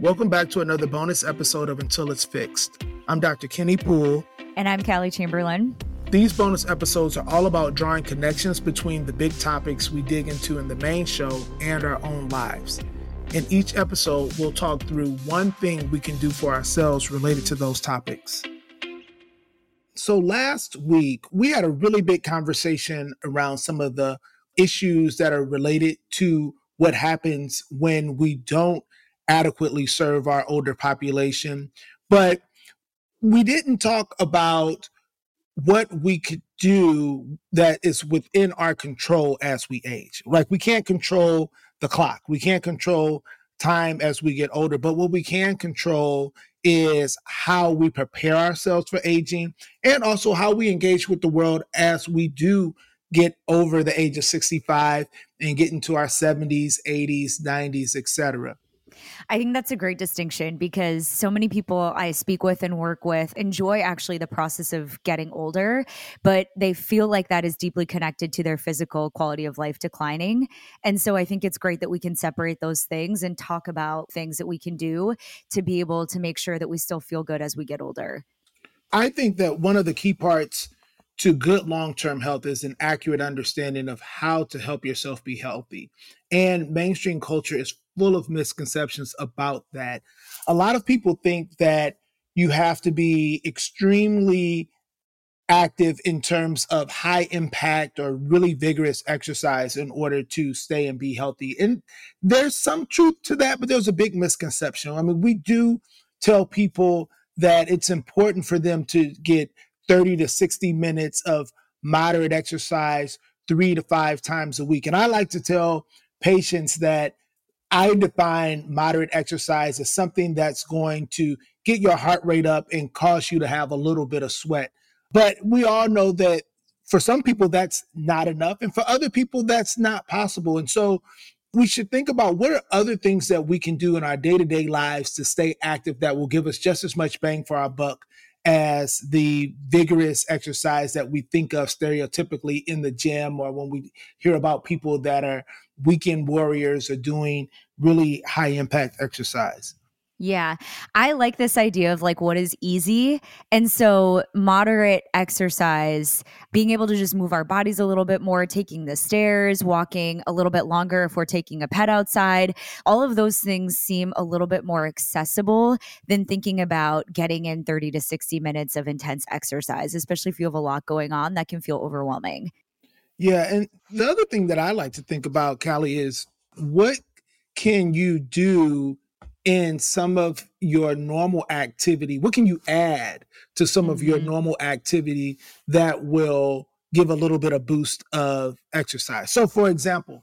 Welcome back to another bonus episode of Until It's Fixed. I'm Dr. Kenny Poole. And I'm Callie Chamberlain. These bonus episodes are all about drawing connections between the big topics we dig into in the main show and our own lives. In each episode, we'll talk through one thing we can do for ourselves related to those topics. So, last week, we had a really big conversation around some of the issues that are related to what happens when we don't adequately serve our older population. But we didn't talk about what we could do that is within our control as we age. Like we can't control the clock, we can't control time as we get older, but what we can control is how we prepare ourselves for aging and also how we engage with the world as we do get over the age of 65 and get into our 70s, 80s, 90s, etc. I think that's a great distinction because so many people I speak with and work with enjoy actually the process of getting older, but they feel like that is deeply connected to their physical quality of life declining. And so I think it's great that we can separate those things and talk about things that we can do to be able to make sure that we still feel good as we get older. I think that one of the key parts to good long term health is an accurate understanding of how to help yourself be healthy. And mainstream culture is full of misconceptions about that. A lot of people think that you have to be extremely active in terms of high impact or really vigorous exercise in order to stay and be healthy. And there's some truth to that, but there's a big misconception. I mean, we do tell people that it's important for them to get 30 to 60 minutes of moderate exercise three to five times a week. And I like to tell patients that I define moderate exercise as something that's going to get your heart rate up and cause you to have a little bit of sweat. But we all know that for some people, that's not enough. And for other people, that's not possible. And so we should think about what are other things that we can do in our day to day lives to stay active that will give us just as much bang for our buck as the vigorous exercise that we think of stereotypically in the gym or when we hear about people that are weekend warriors or doing really high impact exercise. Yeah. I like this idea of like what is easy. And so, moderate exercise, being able to just move our bodies a little bit more, taking the stairs, walking a little bit longer if we're taking a pet outside, all of those things seem a little bit more accessible than thinking about getting in 30 to 60 minutes of intense exercise, especially if you have a lot going on that can feel overwhelming. Yeah. And the other thing that I like to think about, Callie, is what can you do? In some of your normal activity? What can you add to some mm-hmm. of your mm-hmm. normal activity that will give a little bit of boost of exercise? So, for example,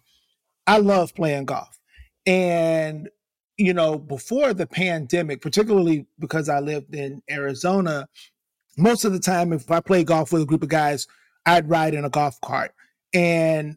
I love playing golf. And, you know, before the pandemic, particularly because I lived in Arizona, most of the time, if I play golf with a group of guys, I'd ride in a golf cart. And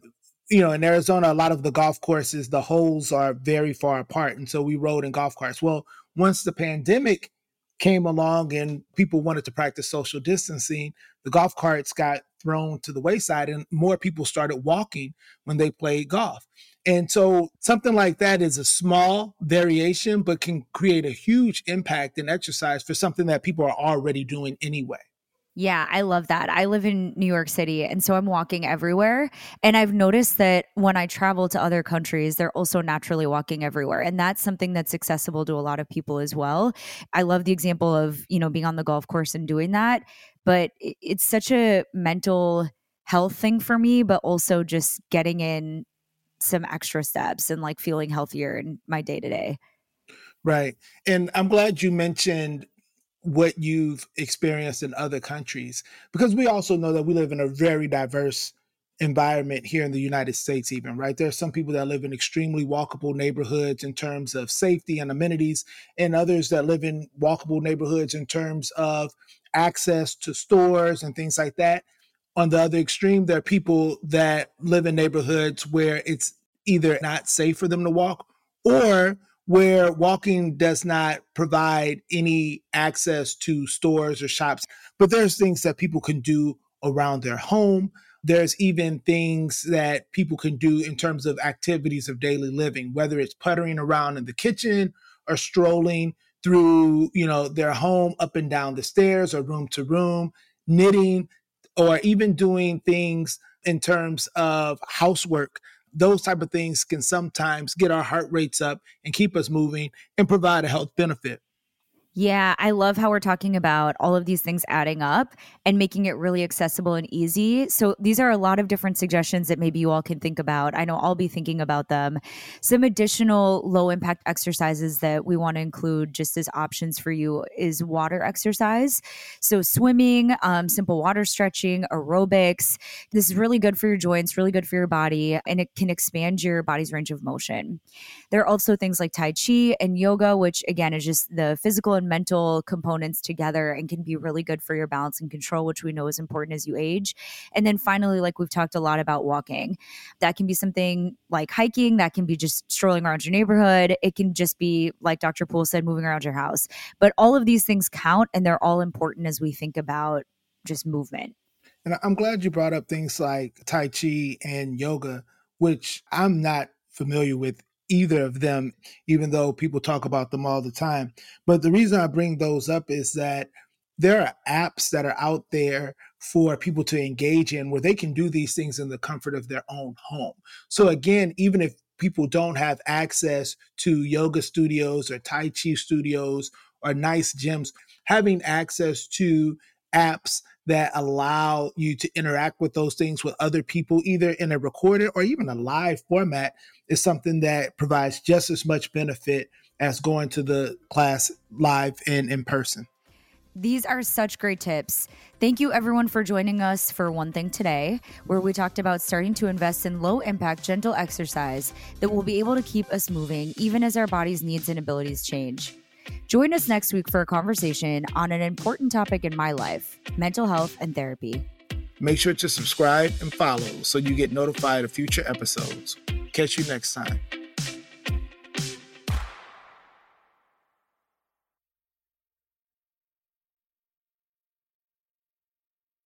you know, in Arizona, a lot of the golf courses, the holes are very far apart. And so we rode in golf carts. Well, once the pandemic came along and people wanted to practice social distancing, the golf carts got thrown to the wayside and more people started walking when they played golf. And so something like that is a small variation, but can create a huge impact in exercise for something that people are already doing anyway. Yeah, I love that. I live in New York City, and so I'm walking everywhere. And I've noticed that when I travel to other countries, they're also naturally walking everywhere. And that's something that's accessible to a lot of people as well. I love the example of, you know, being on the golf course and doing that. But it's such a mental health thing for me, but also just getting in some extra steps and like feeling healthier in my day to day. Right. And I'm glad you mentioned what you've experienced in other countries because we also know that we live in a very diverse environment here in the United States even right? There are some people that live in extremely walkable neighborhoods in terms of safety and amenities and others that live in walkable neighborhoods in terms of access to stores and things like that. On the other extreme there are people that live in neighborhoods where it's either not safe for them to walk or where walking does not provide any access to stores or shops. But there's things that people can do around their home. There's even things that people can do in terms of activities of daily living, whether it's puttering around in the kitchen or strolling through, you know, their home up and down the stairs or room to room, knitting, or even doing things in terms of housework those type of things can sometimes get our heart rates up and keep us moving and provide a health benefit. Yeah, I love how we're talking about all of these things adding up and making it really accessible and easy. So, these are a lot of different suggestions that maybe you all can think about. I know I'll be thinking about them. Some additional low impact exercises that we want to include just as options for you is water exercise. So, swimming, um, simple water stretching, aerobics. This is really good for your joints, really good for your body, and it can expand your body's range of motion. There are also things like Tai Chi and yoga, which again is just the physical mental components together and can be really good for your balance and control, which we know is important as you age. And then finally, like we've talked a lot about walking, that can be something like hiking, that can be just strolling around your neighborhood. It can just be, like Dr. Poole said, moving around your house. But all of these things count and they're all important as we think about just movement. And I'm glad you brought up things like Tai Chi and yoga, which I'm not familiar with either of them, even though people talk about them all the time. But the reason I bring those up is that there are apps that are out there for people to engage in where they can do these things in the comfort of their own home. So, again, even if people don't have access to yoga studios or Tai Chi studios or nice gyms, having access to apps that allow you to interact with those things with other people, either in a recorded or even a live format, is something that provides just as much benefit as going to the class live and in person. These are such great tips. Thank you, everyone, for joining us for One Thing Today, where we talked about starting to invest in low impact, gentle exercise that will be able to keep us moving even as our body's needs and abilities change. Join us next week for a conversation on an important topic in my life mental health and therapy. Make sure to subscribe and follow so you get notified of future episodes. Catch you next time.